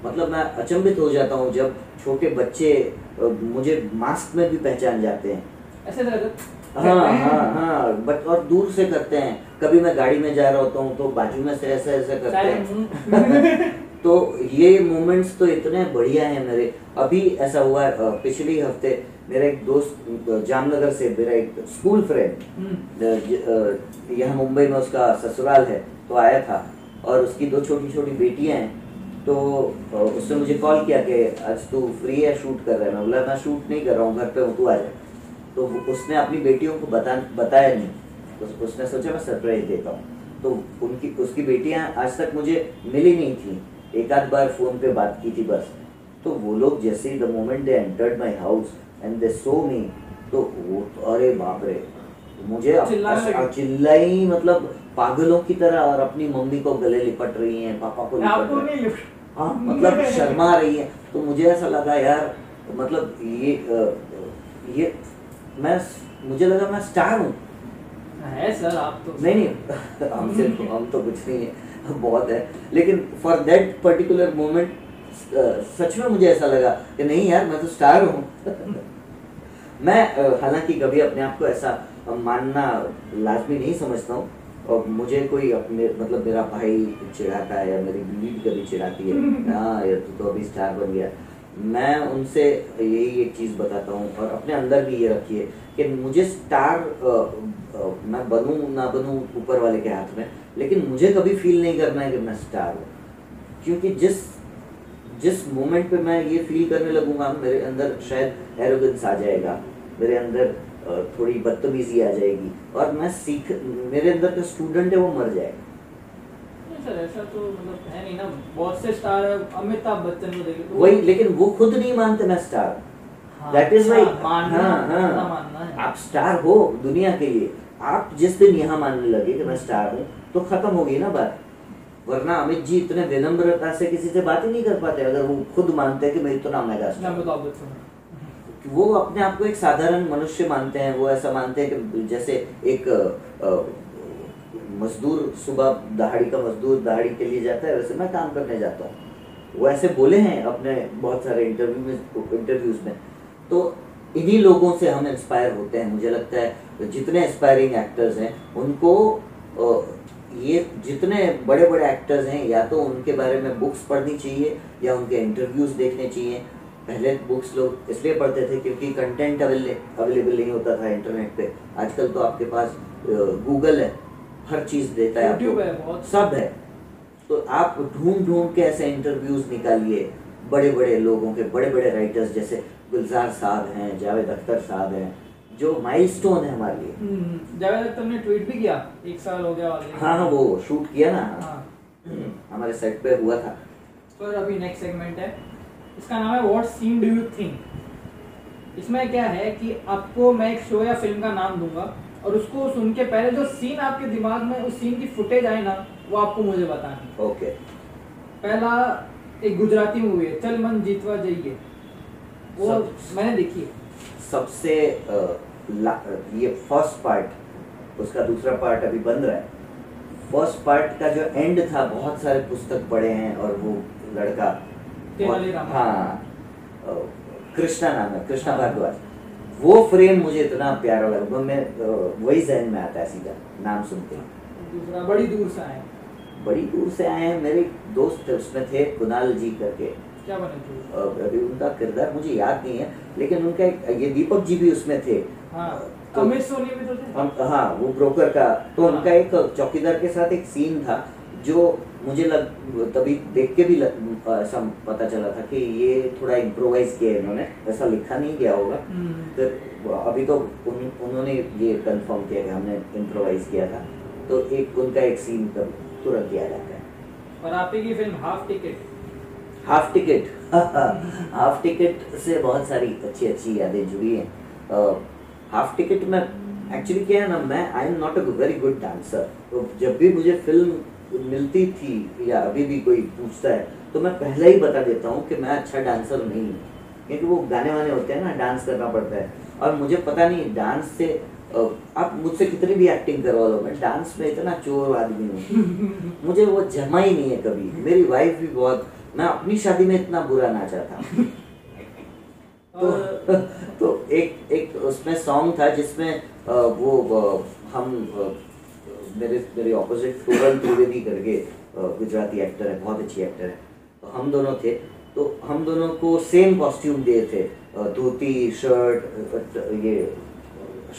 मतलब मैं अचंभित हो जाता हूँ जब छोटे बच्चे अ, मुझे मास्क में भी पहचान जाते हैं। ऐसे हाँ हाँ? हाँ बट और दूर से करते हैं। कभी मैं गाड़ी में जा रहा होता हूँ तो बाजू में से ऐसे ऐसे करते हैं। तो ये मोमेंट्स तो इतने बढ़िया हैं मेरे। अभी ऐसा हुआ पिछले हफ़्ते मेरा एक दोस्त जामनगर से मेरा एक स्कूल फ्रेंड हम्म, यहाँ मुंबई में उसका ससुराल है तो आया था और उसकी दो छोटी छोटी बेटियाँ हैं। तो उसने मुझे कॉल किया कि आज तू फ्री है शूट कर रहा है। मैं बोला मैं शूट नहीं कर रहा हूँ घर पे हूँ तू आ जा। तो उसने अपनी बेटियों को बता बताया नहीं। तो उसने सोचा मैं सरप्राइज़ देता हूँ। तो उनकी उसकी बेटियाँ आज तक मुझे मिली नहीं थी। एक आध बार फ़ोन पे बात की थी बस तो वो लोग जैसे ही the moment they entered my house and they saw me तो वो अरे बाप रे मुझे चिल्लाई मतलब पागलों की तरह और अपनी मम्मी को गले लिपट रही हैं पापा को लिपट रही हैं। हाँ मतलब शर्मा रही है। तो मुझे ऐसा लगा यार मतलब ये ये मैं मुझे लगा मैं स्टार हूँ। है सर आप तो नहीं नहीं हमसे तो हम तो कुछ नहीं है। बहुत है। लेकिन फॉर दैट पर्टिकुलर मोमेंट सच में मुझे ऐसा लगा कि नहीं यार मैं तो स्टार हूँ। मैं हालाँकि कभी अपने आप को ऐसा मानना लाजमी नहीं समझता हूँ। और मुझे कोई अपने मतलब मेरा भाई चिढ़ाता है या मेरी बीवी कभी चिढ़ाती है हाँ यार तू तो अभी स्टार बन गया। मैं उनसे यही एक चीज़ बताता हूँ और अपने अंदर भी ये रखिए कि मुझे स्टार अ, अ, मैं बनूं ना बनूं ऊपर वाले के हाथ में लेकिन मुझे कभी फील नहीं करना है कि मैं स्टार हूँ। क्योंकि जिस जिस मोमेंट पे मैं ये फील करने लगूँगा मेरे अंदर शायद एरोगेंस आ जाएगा मेरे अंदर थोड़ी बदतमीजी आ जाएगी और मैं सीख मेरे अंदर का स्टूडेंट है वो मर जाएगा। सर ऐसा तो मतलब है नहीं ना। बहुत से स्टार है अमिताभ बच्चन को देखिए तो वही लेकिन वो खुद नहीं मानते मैं स्टार हाँ, दैट इज़ वाई मानना मानना मानना आप स्टार दुनिया के लिए। आप जिस दिन यहाँ मानने लगे कि मैं स्टार हूँ तो खत्म हो गई ना बात। वरना अमित जी इतने विनम्रता से किसी से बात ही नहीं कर पाते अगर वो खुद मानते हैं कि मैं इतना मेगा वो अपने आप को एक साधारण मनुष्य मानते हैं वो ऐसा मानते हैं कि जैसे एक मजदूर सुबह दहाड़ी का मजदूर दहाड़ी के लिए जाता है वैसे मैं काम करने जाता हूँ। वो ऐसे बोले हैं अपने बहुत सारे इंटरव्यू में इंटरव्यूज़ में। तो इन्हीं लोगों से हम इंस्पायर होते हैं। मुझे लगता है जितने इंस्पायरिंग एक्टर्स हैं उनको ये जितने बड़े बड़े एक्टर्स हैं या तो उनके बारे में बुक्स पढ़नी चाहिए या उनके इंटरव्यूज़ देखने चाहिए। पहले बुक्स लोग इसलिए पढ़ते थे क्योंकि कंटेंट अवेलेबल नहीं होता था इंटरनेट पे। आजकल तो आपके पास गूगल है हर चीज़ देता है आपको। सब है। तो आप ढूंढ ढूंढ के ऐसे इंटरव्यूज़ निकालिए बड़े बड़े लोगों के बड़े बड़े राइटर्स जैसे गुलजार साहब हैं जावेद अख्तर साहब हैं जो माइलस्टोन है हमारे लिए। हम्म, जावेद अख्तर ट्वीट भी किया एक साल हो गया वाले हाँ हाँ वो शूट किया ना। हाँ। हम्म, हमारे सेट पे हुआ था। तो अभी नेक्स्ट सेगमेंट है। इसका नाम है what scene do you think इसमें क्या है कि आपको मैं एक शो या फ़िल्म का नाम दूँगा और उसको सुन के पहले जो सीन आपके दिमाग में उस सीन की फुटेज आए ना वो आपको मुझे बतानी। ओके पहला एक गुजराती मूवी है चल मन जीतवा जाइए। वो मैंने देखी है। सबसे ये फ़र्स्ट पार्ट उसका दूसरा पार्ट अभी बन रहा है। फ़र्स्ट पार्ट का जो एंड था बहुत सारे पुस्तक पढ़े हैं और वो लड़का हाँ कृष्णा नाम है कृष्णा भारद्वाज। वो फ्रेम मुझे इतना प्यारा लगा वो मैं वही जहन में आता है सीधा नाम सुनते ही दूसरा बड़ी दूर से आए। बड़ी दूर से आए हैं मेरे दोस्त उसमें थे कुणाल जी करके। अभी उनका किरदार मुझे याद नहीं है लेकिन उनका एक ये दीपक जी भी उसमें थे। हाँ तो- तो हम हाँ वो ब्रोकर का तो हाँ। उनका एक चौकीदार के साथ एक सीन था जो मुझे लग तभी देख के भी लग, ऐसा पता चला था कि ये थोड़ा इम्प्रोवाइज किया है इन्होंने ऐसा लिखा नहीं गया होगा। हम्म, फिर अभी तो उन, उन्होंने ये कंफर्म किया कि हमने इम्प्रोवाइज किया था तो एक उनका एक सीन तुरंत याद जाता है। और आप ही की film half ticket half ticket half ticket से बहुत सारी अच्छी अच्छी यादें जुड़ी हैं। हाफ़ टिकट में एक्चुअली क्या है ना मैं I am not a very good dancer तो जब भी मुझे फ़िल्म मिलती थी या अभी भी कोई पूछता है तो मैं पहले ही बता देता हूँ कि मैं अच्छा डांसर नहीं हूँ। क्योंकि वो गाने वाने होते हैं ना डांस करना पड़ता है। और मुझे पता नहीं डांस से आप मुझसे कितनी भी एक्टिंग करवा लो मैं डांस में इतना चोर आदमी हूँ। मुझे वो जमा ही नहीं है कभी। मेरी वाइफ भी बहुत मैं अपनी शादी में इतना बुरा नाचा था। तो तो एक एक उसमें सॉन्ग था जिसमें वो हम मेरे मेरे ऑपोजिट टोरल त्रिवेदी करके गुजराती एक्टर है बहुत अच्छी एक्टर है। तो हम दोनों थे। तो हम दोनों को सेम कॉस्ट्यूम दिए थे। धोती शर्ट ये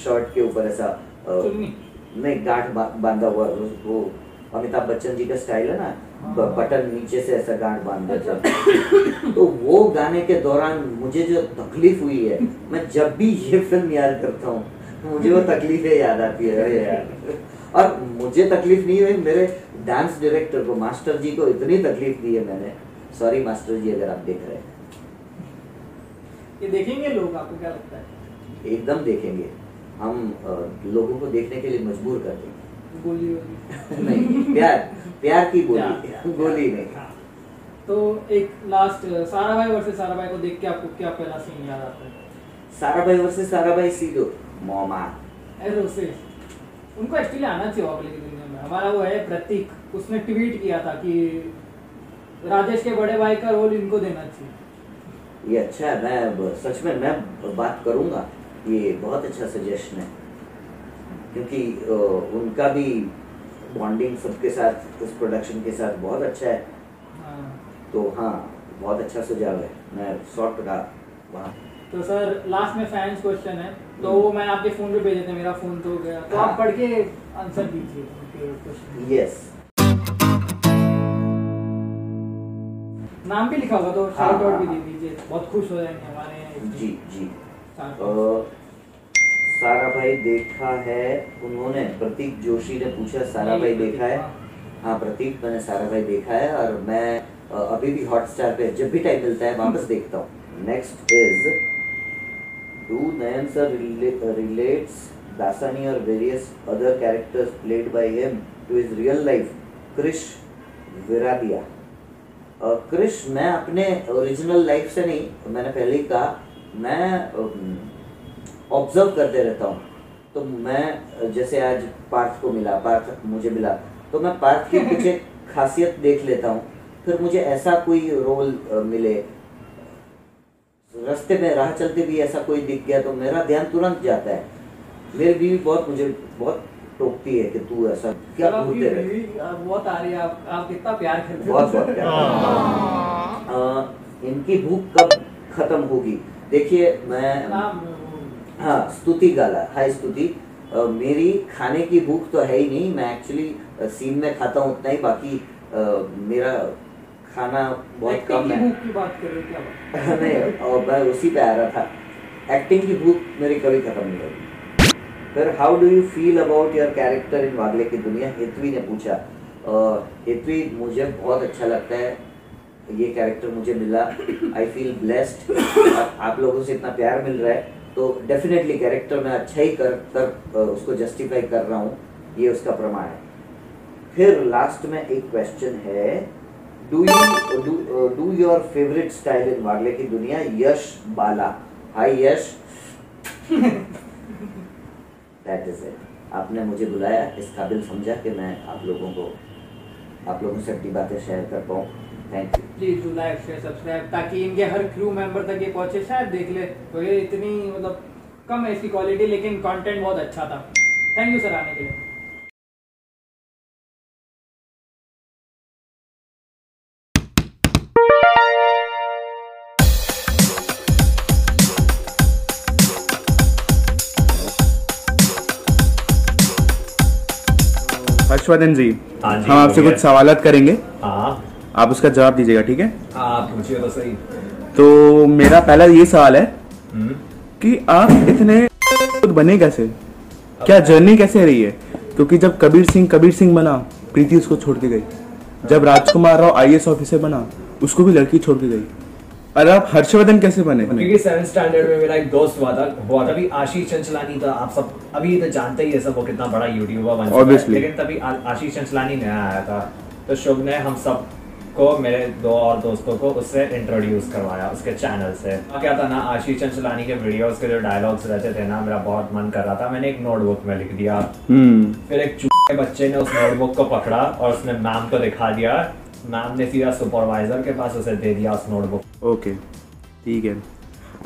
शर्ट के ऊपर ऐसा नहीं गांठ बांधा हुआ वो अमिताभ बच्चन जी का स्टाइल है ना? बटन नीचे से ऐसा गांठ बाँध देते हैं। तो वो गाने के दौरान मुझे जो तकलीफ़ हुई है मैं जब भी ये फ़िल्म याद करता हूँ मुझे वो तकलीफें याद आती है अरे यार। और मुझे तकलीफ़ नहीं हुई मेरे डांस डायरेक्टर को मास्टर जी को इतनी तकलीफ़ दी है मैंने। सॉरी मास्टर जी अगर आप देख रहे हैं। ये देखेंगे लोग आपको क्या लगता है? एकदम देखेंगे। हम लोगों को देखने के लिए मजबूर करते देंगे। गोली नहीं प्यार प्यार की गोली गोली नहीं। हाँ। तो एक लास्ट सारा भाई वर्सेस सारा भाई को देख के आपको क्या पहला सीन याद आता है? सारा भाई वर्सेस सारा भाई सीधो मोमा। ऐसे उनको एक्चुअली आना चाहिए अगले की दुनिया में। हमारा वो है प्रतीक। उसने ट्वीट किया था कि राजेश के बड़े भाई का रोल इनको देना चाहिए। ये अच्छा है मैं सच में मैं बात करूँगा। ये बहुत अच्छा सजेशन है। क्योंकि उनका भी बॉन्डिंग सबके साथ इस प्रोडक्शन के साथ बहुत अच्छा है। हाँ। तो हाँ बहुत अच्छा सुझाव है। मैं सौ टका वहाँ। तो सर लास्ट में फैंस क्वेश्चन है। तो वो मैं आपके फ़ोन पे भेजे थे मेरा फ़ोन तो हो गया। तो हाँ। आप पढ़ के आंसर दीजिए क्वेश्चन यस नाम भी लिखा होगा तो हाँ, शाउट आउट हाँ, भी हाँ। दे दीजिए। बहुत खुश हो जाएँगे हमारे जी जी। सारा भाई देखा है। उन्होंने प्रतीक जोशी ने पूछा सारा भाई देखा है? हाँ। हाँ प्रतीक मैंने सारा भाई देखा है और मैं अभी भी हॉटस्टार पे जब भी टाइम मिलता है वापस देखता हूँ। Next is do Nayan sir relates Dasani और various other characters played by him to his real life Krish Viradiya uh, Krish मैं अपने ओरिजिनल लाइफ से नहीं मैंने पहले ही कहा मैं ऑब्ज़र्व करते रहता हूँ। तो मैं जैसे आज पार्थ को मिला पार्थ मुझे मिला तो मैं पार्थ की कुछ एक खासियत देख लेता हूँ। फिर मुझे ऐसा कोई रोल मिले। रास्ते में राह चलते भी ऐसा कोई दिख गया तो मेरा ध्यान तुरंत जाता है। मेरी बीवी बहुत मुझे बहुत टोकती है कि तू ऐसा क्या आ, बहुत आ रही है। आप आप कितना प्यार करते बहुत बहुत प्यार अ, इनकी भूख कब खत्म होगी? देखिए मैं हाँ स्तुति गाला। हाय स्तुति। मेरी खाने की भूख तो है ही नहीं। मैं एक्चुअली सीन में खाता हूँ उतना ही बाकी अ, मेरा खाना बहुत कम है। भूख की बात कर रहे क्या बात नहीं और मैं उसी पे आ रहा था। एक्टिंग की भूख मेरी कभी खत्म नहीं होगी। फिर how do you feel about your character in Wagle की दुनिया? हितवी ने पूछा। हितवी मुझे बहुत अच्छा लगता है। ये कैरेक्टर मुझे मिला। आई फील ब्लेस्ड आप लोगों से इतना प्यार मिल रहा है। तो डेफिनेटली कैरेक्टर में अच्छा ही कर कर उसको जस्टिफाई कर रहा हूँ, ये उसका प्रमाण है। फिर लास्ट में एक क्वेश्चन है do you do your favourite style in Wagle की दुनिया? Yash Bala. Hi Yash. That is it आपने मुझे बुलाया इस काबिल समझा कि मैं आप लोगों को, आप लोगों से अपनी बातें शेयर कर पाऊँ। Please do like share subscribe ताकि इनके हर क्रू मेंबर तक ये पहुँचे। शायद देख ले तो ये इतनी मतलब कम है इसकी क्वालिटी लेकिन कंटेंट बहुत अच्छा था। थैंक यू सर आने के लिए। हर्षवर्धन जी हाँ हम आपसे कुछ सवालत करेंगे। हाँ। आप उसका जवाब दीजिएगा ठीक है? आप पूछिए तो सही तो मेरा पहला ये सवाल है हम्म, कि आप इतने खुद बने कैसे? क्या जर्नी कैसे रही है? क्योंकि जब कबीर सिंह कबीर सिंह बना प्रीति उसको छोड़ के गई। जब राजकुमार राव आई ऑफिसर बना उसको भी लड़की छोड़ के गई। और आप हर्षवर्धन कैसे बने? क्योंकि सेवन स्टैंडर्ड में मेरा एक दोस्त हुआ था हुआ था अभी आशीष चंचलानी था आप सब अभी तो जानते ही है सब वो कितना बड़ा यूट्यूबर बन लेकिन तभी आशीष चंचलानी नया आया था। तो शुभ ने हम सब। को मेरे दो और दोस्तों को उससे इंट्रोड्यूस करवाया उसके चैनल से। क्या था ना आशीष चंचलानी के वीडियोस के जो डायलॉग्स रहते थे ना मेरा बहुत मन कर रहा था। मैंने एक नोटबुक में लिख दिया। हम्म। फिर एक चूहे बच्चे ने उस नोटबुक को पकड़ा और उसने मैम को दिखा दिया। मैम ने सीधा सुपरवाइजर के पास उसे दे दिया उस नोटबुक ओके ठीक है।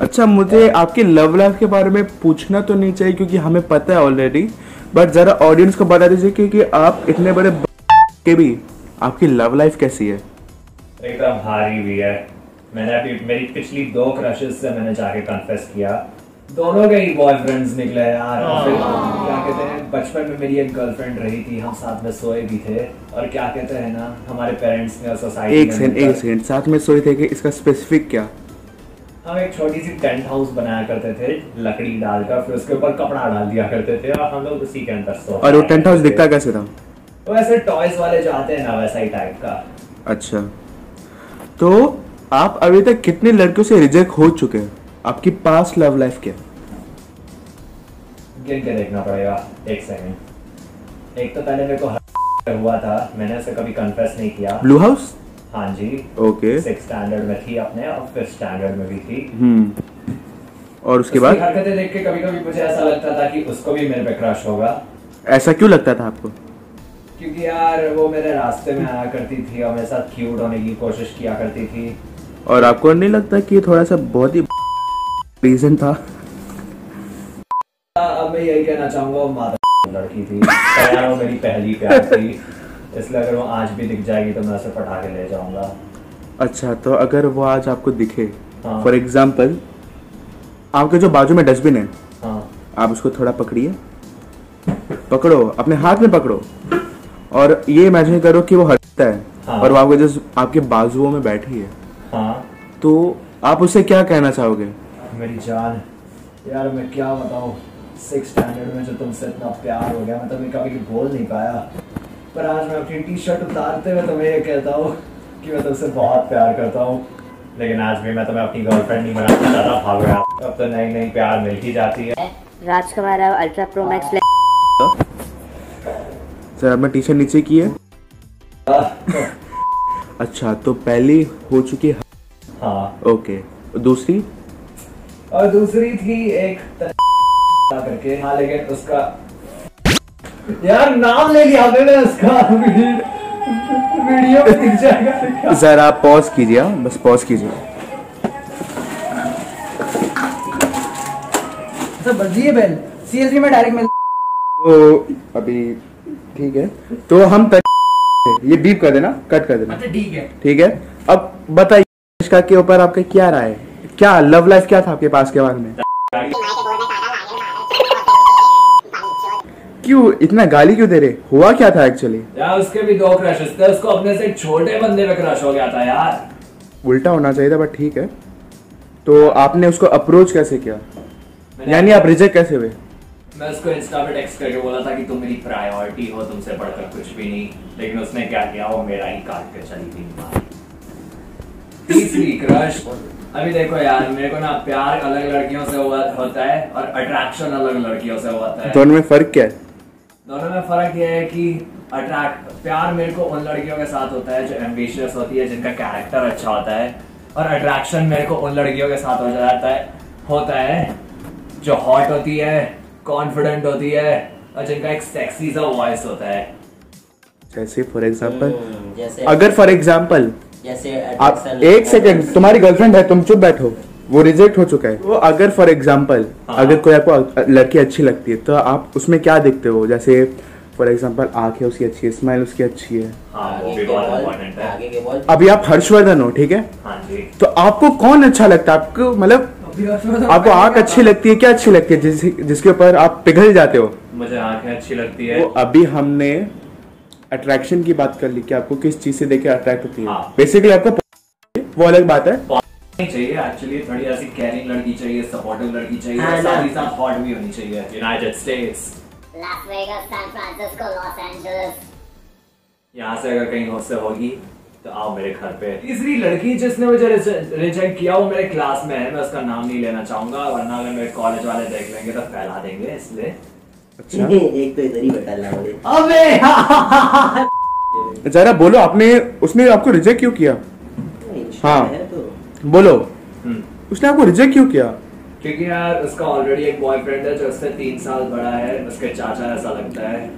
अच्छा मुझे आपकी लव लाइफ के बारे में पूछना तो नहीं चाहिए क्योंकि हमें पता है ऑलरेडी बट जरा ऑडियंस को बता दीजिए क्योंकि आप इतने बड़े के भी आपकी लव लाइफ कैसी है? एकदम भारी हुई है। मैंने अभी मेरी पिछली दो क्रशेस से मैंने जाके कन्फेस किया। दोनों के ही बॉयफ्रेंड्स निकले यार। और फिर क्या कहते हैं बचपन में मेरी एक गर्लफ्रेंड रही थी हम साथ में सोए भी थे। और क्या कहते हैं ना हमारे पेरेंट्स ने और सोसाइटी एक सेकंड एक सेकंड साथ में सोए थे कि इसका स्पेसिफिक क्या? हम एक छोटी सी टेंट हाउस बनाया करते थे लकड़ी डालकर फिर उसके ऊपर कपड़ा डाल दिया करते थे और हम लोग उसी के अंदर सो और वो टेंट हाउस दिखता कैसे था? वैसे टॉयज वाले जो आते हैं ना वैसा ही टाइप का। अच्छा। तो आप अभी तक कितने लड़कियों से रिजेक्ट हो चुके हैं? आपकी पास्ट लव लाइफ क्या गिन के देखना पड़ेगा। एक सेकंड एक तो पहले मेरे को हुआ था। मैंने उसे कभी कन्फेस नहीं किया। ब्लू हाउस हाँ जी। ओके सिक्स स्टैंडर्ड में थी अपने और फिफ्थ स्टैंडर्ड में भी थी। हम्म। और उसके बाद? हरकतें देख के कभी कभी मुझे ऐसा लगता था कि उसको भी मेरे पे क्रश होगा। ऐसा क्यों लगता था आपको? क्योंकि यार वो मेरे रास्ते में आया करती थी और मेरे साथ क्यूट होने की कोशिश किया करती थी। और आपको नहीं लगता कि ये थोड़ा सा बहुत ही रीजन था? अब मैं यही कहना चाहूँगा वो माता लड़की थी। यार वो मेरी पहली प्यार थी। इसलिए अगर वो आज भी दिख जाएगी तो मैं उसे पटा के ले जाऊँगा। अच्छा तो अगर वो आज आपको दिखे हाँ। फॉर एग्ज़ाम्पल आपके जो बाजू में डस्टबिन है हाँ। आप उसको थोड़ा पकड़िए। पकड़ो अपने हाथ में पकड़ो। और ये इमेजिन करो कि वो हटता है हाँ। और वो आपके जो आपके बाजुओं में बैठी है। हाँ। तो आप उसे क्या कहना चाहोगे? मेरी जान यार मैं क्या बताऊँ? सिक्स स्टैंडर्ड में जो तुमसे इतना प्यार हो गया मैं तुम्हें कभी बोल नहीं पाया। पर आज मैं अपनी टी शर्ट उतारते हुए तुम्हें ये कहता हूँ कि मैं तुमसे बहुत प्यार करता हूँ। लेकिन आज भी मैं तुम्हें अपनी गर्लफ्रेंड नहीं बनाना चाहता भाग गया अब तो नई नई प्यार मिल ही जाती है। Rajkumar Rao ultra pro max sir आपने टी शर्ट नीचे की है। अच्छा तो पहली हो चुकी है। हाँ। ओके दूसरी? और दूसरी थी एक करके हाँ लेकिन उसका यार नाम ले लिया मैंने उसका। वीडियो जाएगा जरा पॉज कीजिए हाँ, बस पॉज कीजिए। सर बजिए बेल। सीएसबी में डायरेक्ट मिल तो अभी ठीक है? तो हम. ये बीप कर देना कट कर देना। अच्छा ठीक है। ठीक है? अब बताइए अनुष्का के ऊपर आपका क्या राय है? क्या लव लाइफ क्या था आपके पास के बारे में? क्यों इतना गाली क्यों दे रहे? हुआ क्या था एक्चुअली यार उसके भी दो क्रशेस थे उसको अपने से छोटे बंदे पे क्रश हो गया था यार। उल्टा होना चाहिए था बट ठीक है। तो आपने उसको अप्रोच कैसे किया? यानी आप रिजेक्ट कैसे हुए? मैं उसको इंस्टा पे टेक्स्ट करके बोला था कि तुम मेरी प्रायोरिटी हो तुमसे बढ़कर कुछ भी नहीं। लेकिन उसने क्या किया? वो मेरा ही काट के चली गई तीसरी क्रश अभी देखो यार मेरे को ना प्यार अलग लड़कियों से हुआ होता है और अट्रैक्शन अलग लड़कियों से होता है। दोनों में फ़र्क क्या है? दोनों में फ़र्क यह है कि अट्रैक्ट प्यार मेरे को उन लड़कियों के साथ होता है जो एम्बिशियस होती है जिनका कैरेक्टर अच्छा होता है। और अट्रैक्शन मेरे को उन लड़कियों के साथ हो जाता है होता है जो हॉट होती है कॉन्फिडेंट होती है और जिनका एक सेक्सी सा वॉइस होता है। जैसे फॉर एग्ज़ाम्पल हम्म, अगर फॉर एग्ज़ाम्पल आप एक सेकंड तुम्हारी गर्लफ्रेंड है तुम चुप बैठो। वो रिजेक्ट हो चुका है। तो अगर फॉर एग्ज़ाम्पल हाँ। अगर कोई आपको लड़की अच्छी लगती है तो आप उसमें क्या देखते हो? जैसे फॉर एग्ज़ाम्पल आँखें उसकी अच्छी है स्माइल उसकी अच्छी है। हाँ आगे है। अभी आप हर्षवर्धन हो ठीक है? हाँ तो आपको कौन अच्छा लगता है? आपको मतलब आपको आँख अच्छी लगती है? क्या अच्छी लगती है? जिस, जिसके ऊपर आप पिघल जाते हो? मुझे आँखें अच्छी लगती है। तो अभी हमने अट्रैक्शन की बात कर ली। कि आपको किस चीज़ से देख अट्रैक्ट होती है? हाँ। बेसिकली आपको वो अलग बात है। चाहिए एक्चुअली थोड़ी ऐसी केयरिंग लड़की चाहिए सपोर्टिव लड़की चाहिए हाँ। साथ ही साथ हॉट भी होनी चाहिए। United States Las Vegas, San Francisco, Los Angeles. यहाँ से अगर कहीं से होगी। तो आओ मेरे घर पे। तीसरी लड़की जिसने मुझे रिजेक्ट किया वो मेरे क्लास में है मैं उसका नाम नहीं लेना चाहूँगा वरना अगर मेरे कॉलेज वाले देख लेंगे तो फैला देंगे इसलिए। अच्छा। एक तो इधर ही बैठा है अबे जरा बोलो आपने उसने आपको रिजेक्ट क्यों किया? हाँ। तो। बोलो। हम्म, उसने आपको रिजेक्ट क्यों किया? क्योंकि यार उसका ऑलरेडी एक बॉयफ्रेंड है जो उससे तीन साल बड़ा है उसके चाचा ऐसा लगता है।